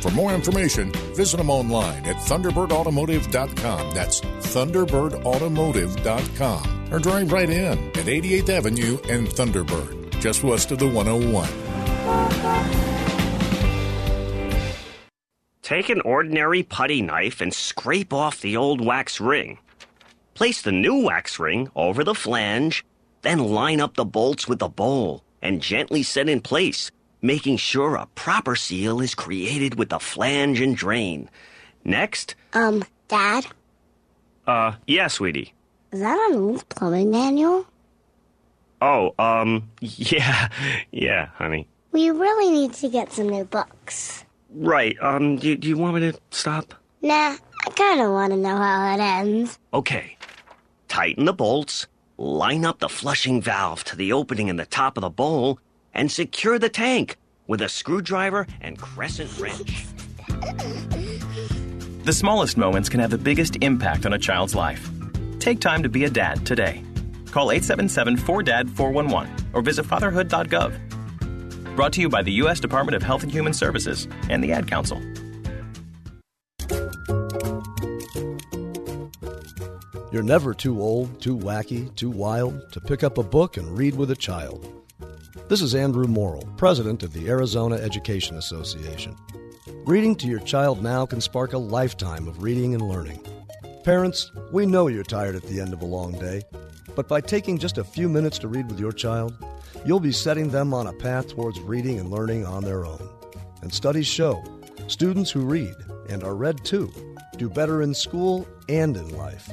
For more information, visit them online at ThunderbirdAutomotive.com. That's ThunderbirdAutomotive.com. Or drive right in at 88th Avenue and Thunderbird, just west of the 101. Take an ordinary putty knife and scrape off the old wax ring. Place the new wax ring over the flange, then line up the bolts with the bowl and gently set in place, making sure a proper seal is created with the flange and drain. Next, Um, Dad, uh, yeah, sweetie. is that an old plumbing manual? Oh, um, yeah, yeah, honey. We really need to get some new books. Right, um, do, do you want me to stop? Nah, I kinda wanna know how it ends. Okay. Tighten the bolts, line up the flushing valve to the opening in the top of the bowl, and secure the tank with a screwdriver and crescent wrench. The smallest moments can have the biggest impact on a child's life. Take time to be a dad today. Call 877 4DAD 411 or visit fatherhood.gov. Brought to you by the U.S. Department of Health and Human Services and the Ad Council. You're never too old, too wacky, too wild to pick up a book and read with a child. This is Andrew Morrill, president of the Arizona Education Association. Reading to your child now can spark a lifetime of reading and learning. Parents, we know you're tired at the end of a long day, but by taking just a few minutes to read with your child, you'll be setting them on a path towards reading and learning on their own. And studies show students who read and are read to do better in school and in life.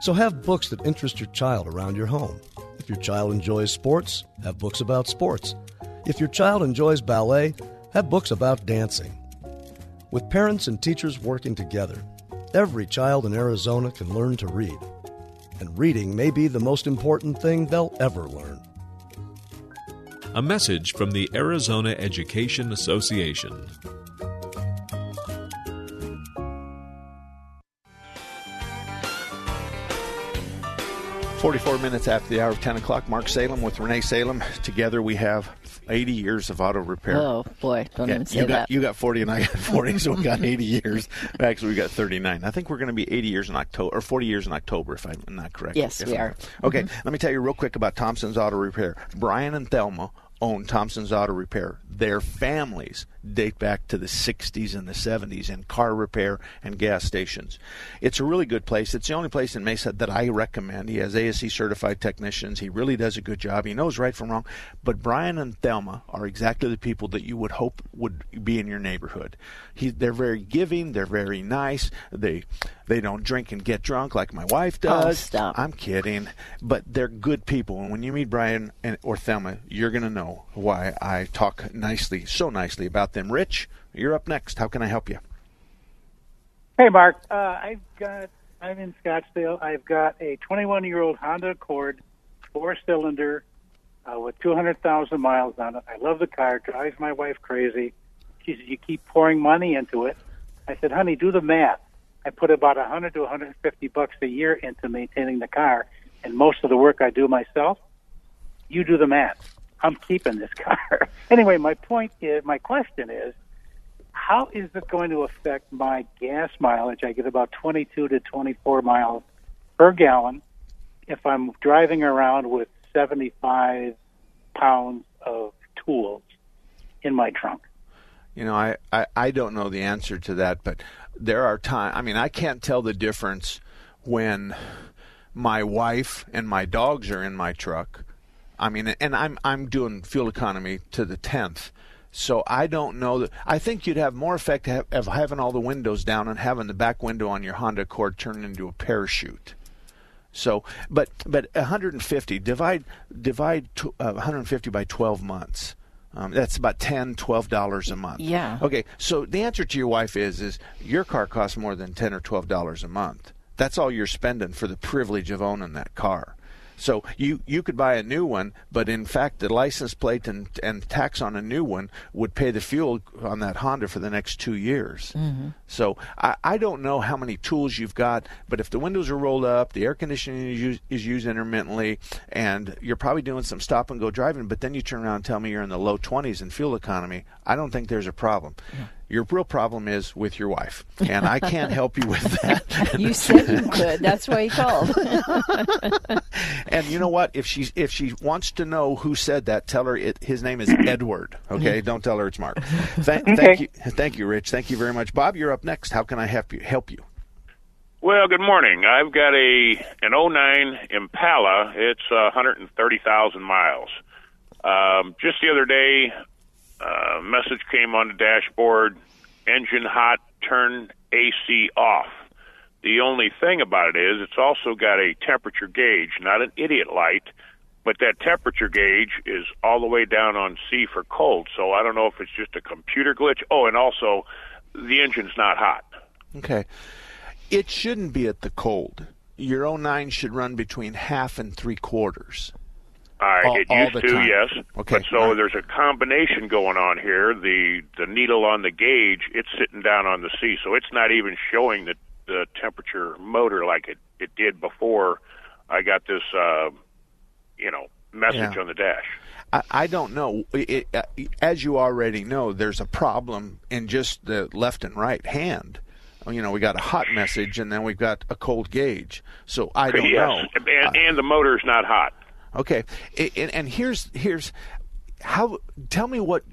So have books that interest your child around your home. If your child enjoys sports, have books about sports. If your child enjoys ballet, have books about dancing. With parents and teachers working together, every child in Arizona can learn to read. And reading may be the most important thing they'll ever learn. A message from the Arizona Education Association. 44 minutes after the hour of 10 o'clock, Mark Salem with Renee Salem. Together we have 80 years of auto repair. Oh, boy. Don't Yeah, even say you that. got you got 40 and I got 40, so we got 80 years. Actually, we got 39. I think we're going to be 80 years in October or 40 years in October, if I'm not correct. Yes, we I'm- are. Okay, Mhm. let me tell you real quick about Thompson's Auto Repair. Brian and Thelma own Thompson's Auto Repair. Their families date back to the 60s and the 70s in car repair and gas stations. It's a really good place. It's the only place in Mesa that I recommend. He has ASE certified technicians. He really does a good job. He knows right from wrong. But Brian and Thelma are exactly the people that you would hope would be in your neighborhood. He, they're very giving. They're very nice. They they don't drink and get drunk like my wife Oh, does. stop. I'm kidding, but they're good people. And when you meet Brian and, or Thelma, you're going to know why I talk nicely, so nicely about them. Rich, you're up next. How can I help you? Hey, Mark. Uh, I've got. I'm in Scottsdale. I've got a 21 year old Honda Accord, four cylinder, uh, with 200,000 miles on it. I love the car. Drives my wife crazy. She says you keep pouring money into it. I said, honey, do the math. I put about 100 to 150 bucks a year into maintaining the car, and most of the work I do myself. You do the math. I'm keeping this car. anyway, my point is, my question is, how is it going to affect my gas mileage? I get about 22 to 24 miles per gallon if I'm driving around with 75 pounds of tools in my trunk. You know, I, I, I don't know the answer to that, but there are times, I mean, I can't tell the difference when my wife and my dogs are in my truck. I mean, and I'm I'm doing fuel economy to the tenth, so I don't know that. I think you'd have more effect of having all the windows down and having the back window on your Honda Accord turn into a parachute. So, but but 150 divide divide tw- uh, 150 by 12 months. Um, that's about 10 12 dollars a month. Yeah. Okay. So the answer to your wife is is your car costs more than 10 or 12 dollars a month. That's all you're spending for the privilege of owning that car. So you you could buy a new one, but in fact the license plate and and tax on a new one would pay the fuel on that Honda for the next two years. Mm-hmm. So I, I don't know how many tools you've got, but if the windows are rolled up, the air conditioning is used, is used intermittently, and you're probably doing some stop and go driving, but then you turn around and tell me you're in the low 20s in fuel economy, I don't think there's a problem. Your real problem is with your wife, and I can't help you with that. You said you could. That's why you called. and you know what? If she if she wants to know who said that, tell her it, his name is Edward. Okay, don't tell her it's Mark. Thank, thank you, thank you, Rich. Thank you very much, Bob. You're up next. How can I help you? Help you? Well, good morning. I've got a an '09 Impala. It's uh, 130,000 miles. Um, just the other day, a message came on the dashboard: engine hot, turn AC off. The only thing about it is, it's also got a temperature gauge, not an idiot light, but that temperature gauge is all the way down on C for cold. So I don't know if it's just a computer glitch. Oh, and also, the engine's not hot. Okay. It shouldn't be at the cold. Your 09 should run between half and three quarters. Uh, All- it used to, time. yes. Okay, But so right. there's a combination going on here. The the needle on the gauge, it's sitting down on the C, so it's not even showing the the temperature motor like it it did before I got this uh, you know message Yeah. on the dash. I, I don't know. It, uh, as you already know, there's a problem in just the left and right hand. You know, we got a hot message and then we've got a cold gauge. So I don't yes, know. and, and the motor's not hot. Okay, and, and here's here's how. Tell me what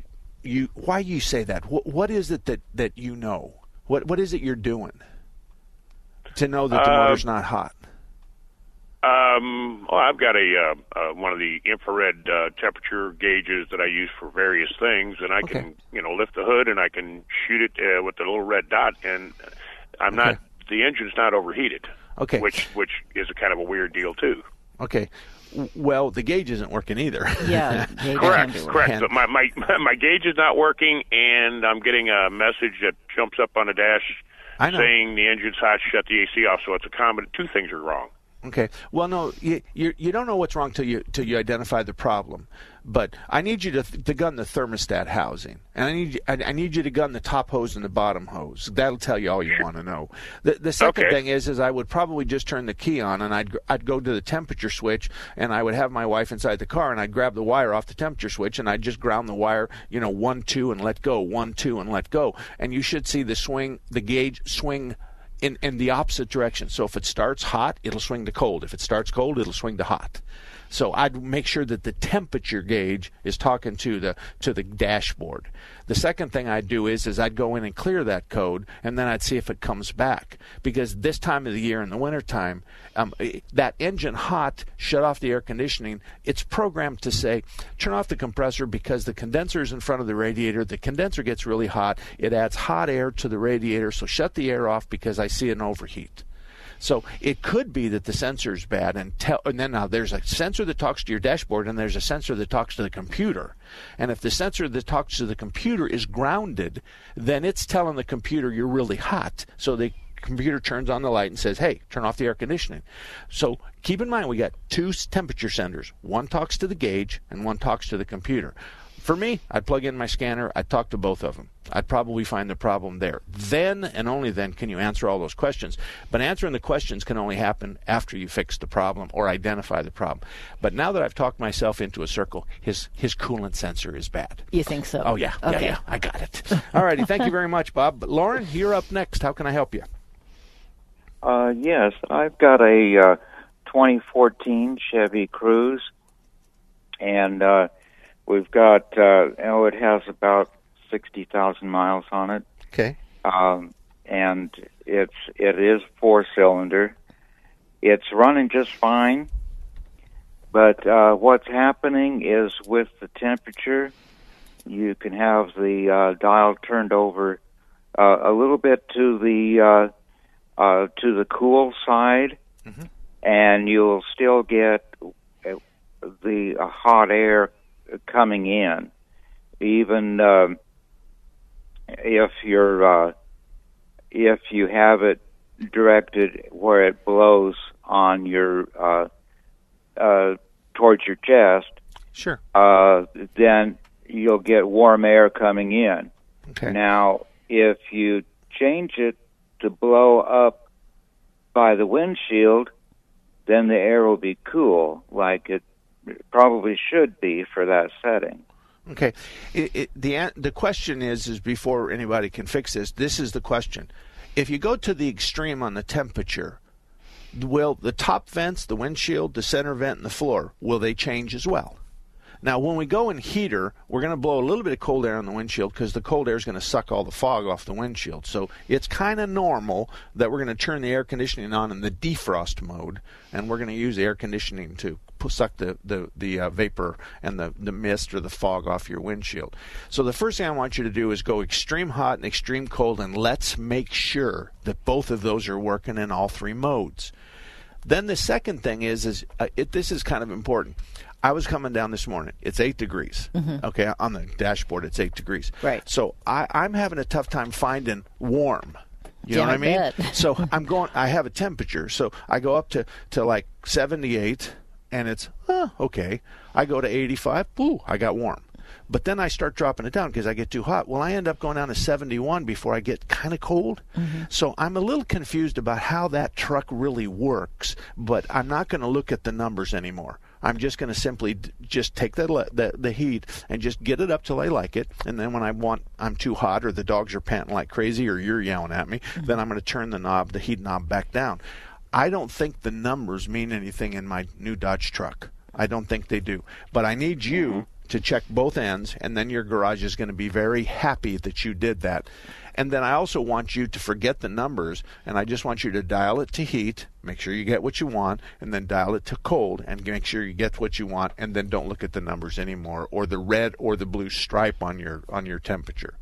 you why you say that. What what is it that that you know? What what is it you're doing to know that the Uh, motor's not hot? Um, well, I've got a uh, uh, one of the infrared uh, temperature gauges that I use for various things, and I can you know lift the hood and I can shoot it uh, with the little red dot, and I'm not the engine's not overheated. Okay. which which is a kind of a weird deal too. Okay, well the gauge isn't working either. Yeah, correct, correct. But my, my my gauge is not working, and I'm getting a message that jumps up on the dash saying the engine's hot, shut the AC off. So it's a common. Two things are wrong. Okay. Well, no, you, you you don't know what's wrong till you till you identify the problem. But I need you to to gun the thermostat housing, and I need you, I, I need you to gun the top hose and the bottom hose. That'll tell you all you want to know. The the second Okay. thing is is I would probably just turn the key on, and I'd I'd go to the temperature switch, and I would have my wife inside the car, and I'd grab the wire off the temperature switch, and I'd just ground the wire, you know, one two and let go, one two and let go, and you should see the swing, the gauge swing in, in the opposite direction. So if it starts hot, it'll swing to cold. If it starts cold, it'll swing to hot. So I'd make sure that the temperature gauge is talking to the to the dashboard. The second thing I'd do is is I'd go in and clear that code, and then I'd see if it comes back. Because this time of the year in the wintertime, um, eh, that engine hot, shut off the air conditioning. It's programmed to say turn off the compressor because the condenser is in front of the radiator. The condenser gets really hot. It adds hot air to the radiator, so shut the air off because I see an overheat. So it could be that the sensor's bad, and tell, and then now there's a sensor that talks to your dashboard, and there's a sensor that talks to the computer. And if the sensor that talks to the computer is grounded, then it's telling the computer you're really hot. So the computer turns on the light and says, "Hey, turn off the air conditioning." So keep in mind we got two temperature sensors. One talks to the gauge, and one talks to the computer. For me, I'd plug in my scanner, I'd talk to both of them. I'd probably find the problem there. Then and only then can you answer all those questions. But answering the questions can only happen after you fix the problem or identify the problem. But now that I've talked myself into a circle, his his coolant sensor is bad. You think so? Oh yeah, Okay. yeah, yeah. I got it. All righty, thank you very much, Bob. But Lauren, you're up next. How can I help you? Uh, yes, I've got a uh, 2014 Chevy Cruze, and uh, we've got uh, oh, it has about 60,000 miles on it, Okay. um, and it's it is four cylinder. It's running just fine, but uh, what's happening is with the temperature, you can have the uh, dial turned over uh, a little bit to the uh, uh, to the cool side, and you'll still get uh, the uh, hot air coming in, even um, if you're uh, if you have it directed where it blows on your uh, uh, towards your chest. Sure. Uh, then you'll get warm air coming in. Okay. Now, if you change it to blow up by the windshield, then the air will be cool, like it probably should be for that setting. Okay. It, it, the the question is is before anybody can fix this. This is the question. If you go to the extreme on the temperature, will the top vents, the windshield, the center vent, and the floor will they change as well? Now, when we go in heater, we're going to blow a little bit of cold air on the windshield because the cold air is going to suck all the fog off the windshield. So it's kind of normal that we're going to turn the air conditioning on in the defrost mode, and we're going to use air conditioning to suck the the, the uh, vapor and the, the mist or the fog off your windshield. So the first thing I want you to do is go extreme hot and extreme cold, and let's make sure that both of those are working in all three modes. Then the second thing is is uh, it, this is kind of important. I was coming down this morning. It's eight degrees. Mhm. Okay, on the dashboard it's eight degrees. Right. So I, I'm having a tough time finding warm. You Yeah, know what I mean? so I'm going. I have a temperature. So I go up to to like 78, and it's uh, okay. I go to 85. Ooh, I got warm. But then I start dropping it down because I get too hot. Well, I end up going down to 71 before I get kind of cold. Mm-hmm. So I'm a little confused about how that truck really works, but I'm not going to look at the numbers anymore. I'm just going to simply d- just take the, le- the the heat and just get it up till I like it, and then when I want I'm too hot or the dogs are panting like crazy or you're yelling at me, mm-hmm. then I'm going to turn the knob, the heat knob back down. I don't think the numbers mean anything in my new Dodge truck. I don't think they do. But I need you mm-hmm. to check both ends, and then your garage is going to be very happy that you did that. And then I also want you to forget the numbers, and I just want you to dial it to heat, make sure you get what you want, and then dial it to cold, and make sure you get what you want, and then don't look at the numbers anymore, or the red or the blue stripe on your on your temperature.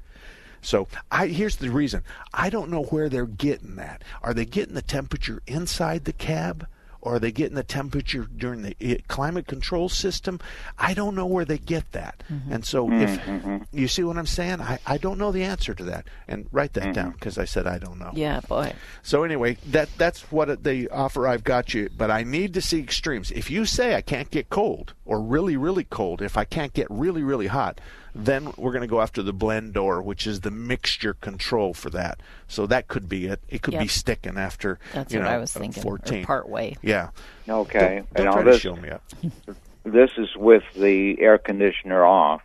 So I here's the reason. I don't know where they're getting that. Are they getting the temperature inside the cab? Or are they getting the temperature during the eh, climate control system? I don't know where they get that. And so, if Mhm. you see what I'm saying, I, I don't know the answer to that. And write that down because I said I don't know. Yeah, boy. So anyway, that that's what it- the offer I've got you. But I need to see extremes. If you say I can't get cold or really really cold, if I can't get really really hot, then we're going to go after the blend door, which is the mixture control for that. So that could be it. It could be sticking after That's you what know I was uh, thinking, fourteen part way. Yeah. Okay. Don't, don't Now try to this- shield me up. This is with the air conditioner off.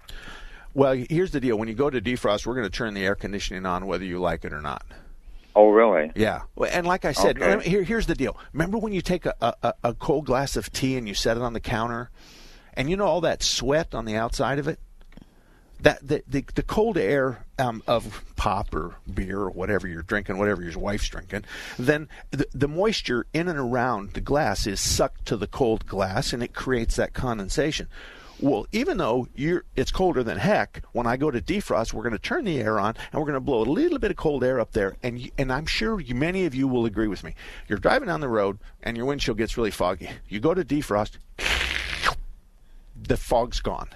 Well, here's the deal. When you go to defrost, we're going to turn the air conditioning on whether you like it or not. Oh, really? Yeah. And like I said, Okay. here, here's the deal. Remember when you take a, a, a cold glass of tea and you set it on the counter, and you know all that sweat on the outside of it? That the the, the cold air um, of pop or beer or whatever you're drinking, whatever your wife's drinking, then the, the moisture in and around the glass is sucked to the cold glass, and it creates that condensation. Well, even though you're, it's colder than heck, when I go to defrost, we're going to turn the air on and we're going to blow a little bit of cold air up there. And and I'm sure you, many of you will agree with me. You're driving down the road and your windshield gets really foggy. You go to defrost, the fog's gone.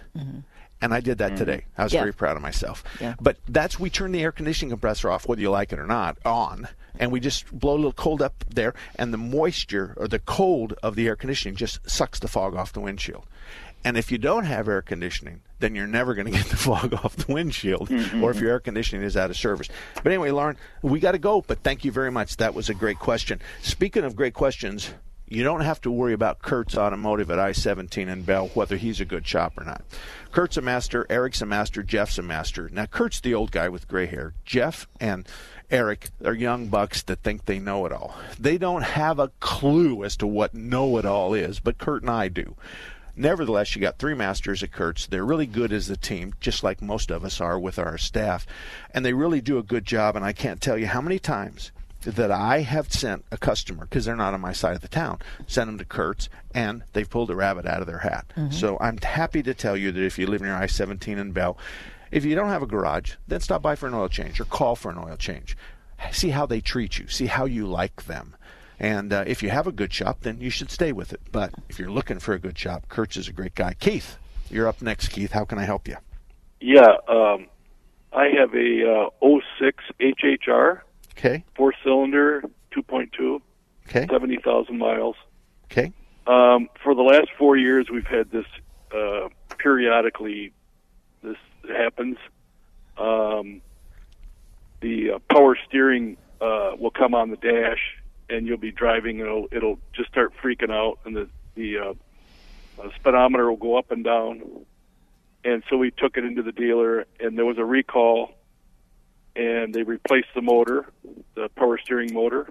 And I did that mm-hmm. today. I was Yeah. very proud of myself. Yeah. But that's we turn the air conditioning compressor off, whether you like it or not, on, and we just blow a little cold up there, and the moisture or the cold of the air conditioning just sucks the fog off the windshield. And if you don't have air conditioning, then you're never going to get the fog off the windshield, mm-hmm. or if your air conditioning is out of service. But anyway, Lauren, we got to go. But thank you very much. That was a great question. Speaking of great questions, you don't have to worry about Kurt's Automotive at I 17 in Bell, whether he's a good shop or not. Kurt's a master, Eric's a master, Jeff's a master. Now, Kurt's the old guy with gray hair. Jeff and Eric are young bucks that think they know it all. They don't have a clue as to what know it all is, but Kurt and I do. Nevertheless, you got three masters at Kurt's. They're really good as a team, just like most of us are with our staff. And they really do a good job. And I can't tell you how many times that I have sent a customer, because they're not on my side of the town, sent them to Kurt's, and they've pulled a rabbit out of their hat. Mm-hmm. So I'm happy to tell you that if you live near I 17 in Bell, if you don't have a garage, then stop by for an oil change or call for an oil change. See how they treat you, see how you like them. And uh, if you have a good shop, then you should stay with it. But if you're looking for a good shop, Kurt's is a great guy. Keith, you're up next, Keith. How can I help you? Yeah, um, I have a uh, 06 HHR, Okay. four cylinder, 2.2, Okay. 70,000 miles. Okay. Um, for the last four years, we've had this uh, periodically. This happens. Um, the uh, power steering uh, will come on the dash, and you'll be driving, and it'll it'll just start freaking out, and the the uh, uh, speedometer will go up and down. And so we took it into the dealer, and there was a recall, and they replaced the motor, the power steering motor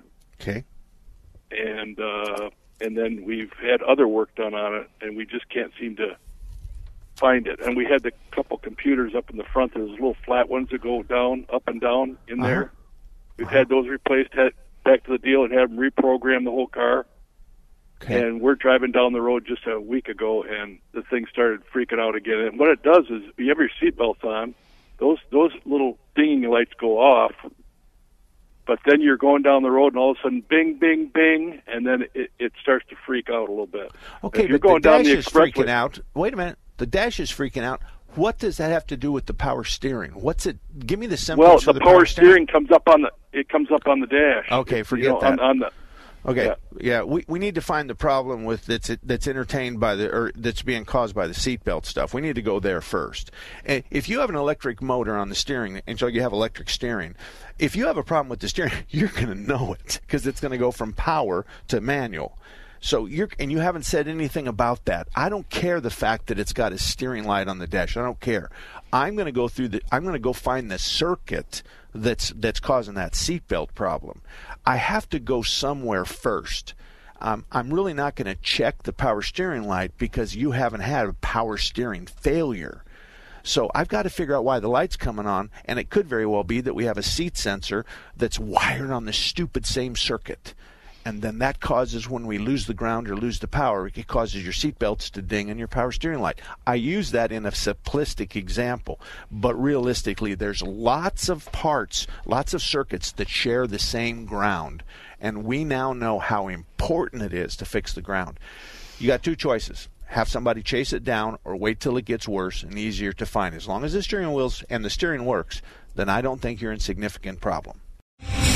Okay. and uh, and then we've had other work done on it, and we just can't seem to find it. And we had the couple computers up in the front. There's little flat ones that go down, up and down in Uh-huh. there. We've had those replaced. Had back to the deal and had them reprogram the whole car. Okay. And we're driving down the road just a week ago, and the thing started freaking out again. And what it does is, you have your seatbelts on, those those little dinging lights go off, but then you're going down the road and all of a sudden bing bing bing and then it, it starts to freak out a little bit Okay, if you're but going the down dash the is freaking out. Wait a minute. The dash is freaking out. What does that have to do with the power steering? What's it? Give me the symptoms well the, the power steering comes up on the it comes up on the dash Okay, You forget know, that. on, on the Okay. Yeah. Yeah, we, we need to find the problem with that's that's entertained by the or that's being caused by the seatbelt stuff. We need to go there first. And if you have an electric motor on the steering, and so you have electric steering, if you have a problem with the steering, you're going to know it because it's going to go from power to manual. So you're and you haven't said anything about that. I don't care the fact that it's got a steering light on the dash. I don't care. I'm going to go through the. I'm going to go find the circuit that's that's causing that seatbelt problem. I have to go somewhere first. Um, I'm really not going to check the power steering light because you haven't had a power steering failure. So I've got to figure out why the light's coming on, and it could very well be that we have a seat sensor that's wired on the stupid same circuit. And then that causes when we lose the ground or lose the power, it causes your seatbelts to ding and your power steering light. I use that in a simplistic example, but realistically, there's lots of parts, lots of circuits that share the same ground. And we now know how important it is to fix the ground. You got two choices have somebody chase it down or wait till it gets worse and easier to find. As long as the steering wheels and the steering works, then I don't think you're in significant problem.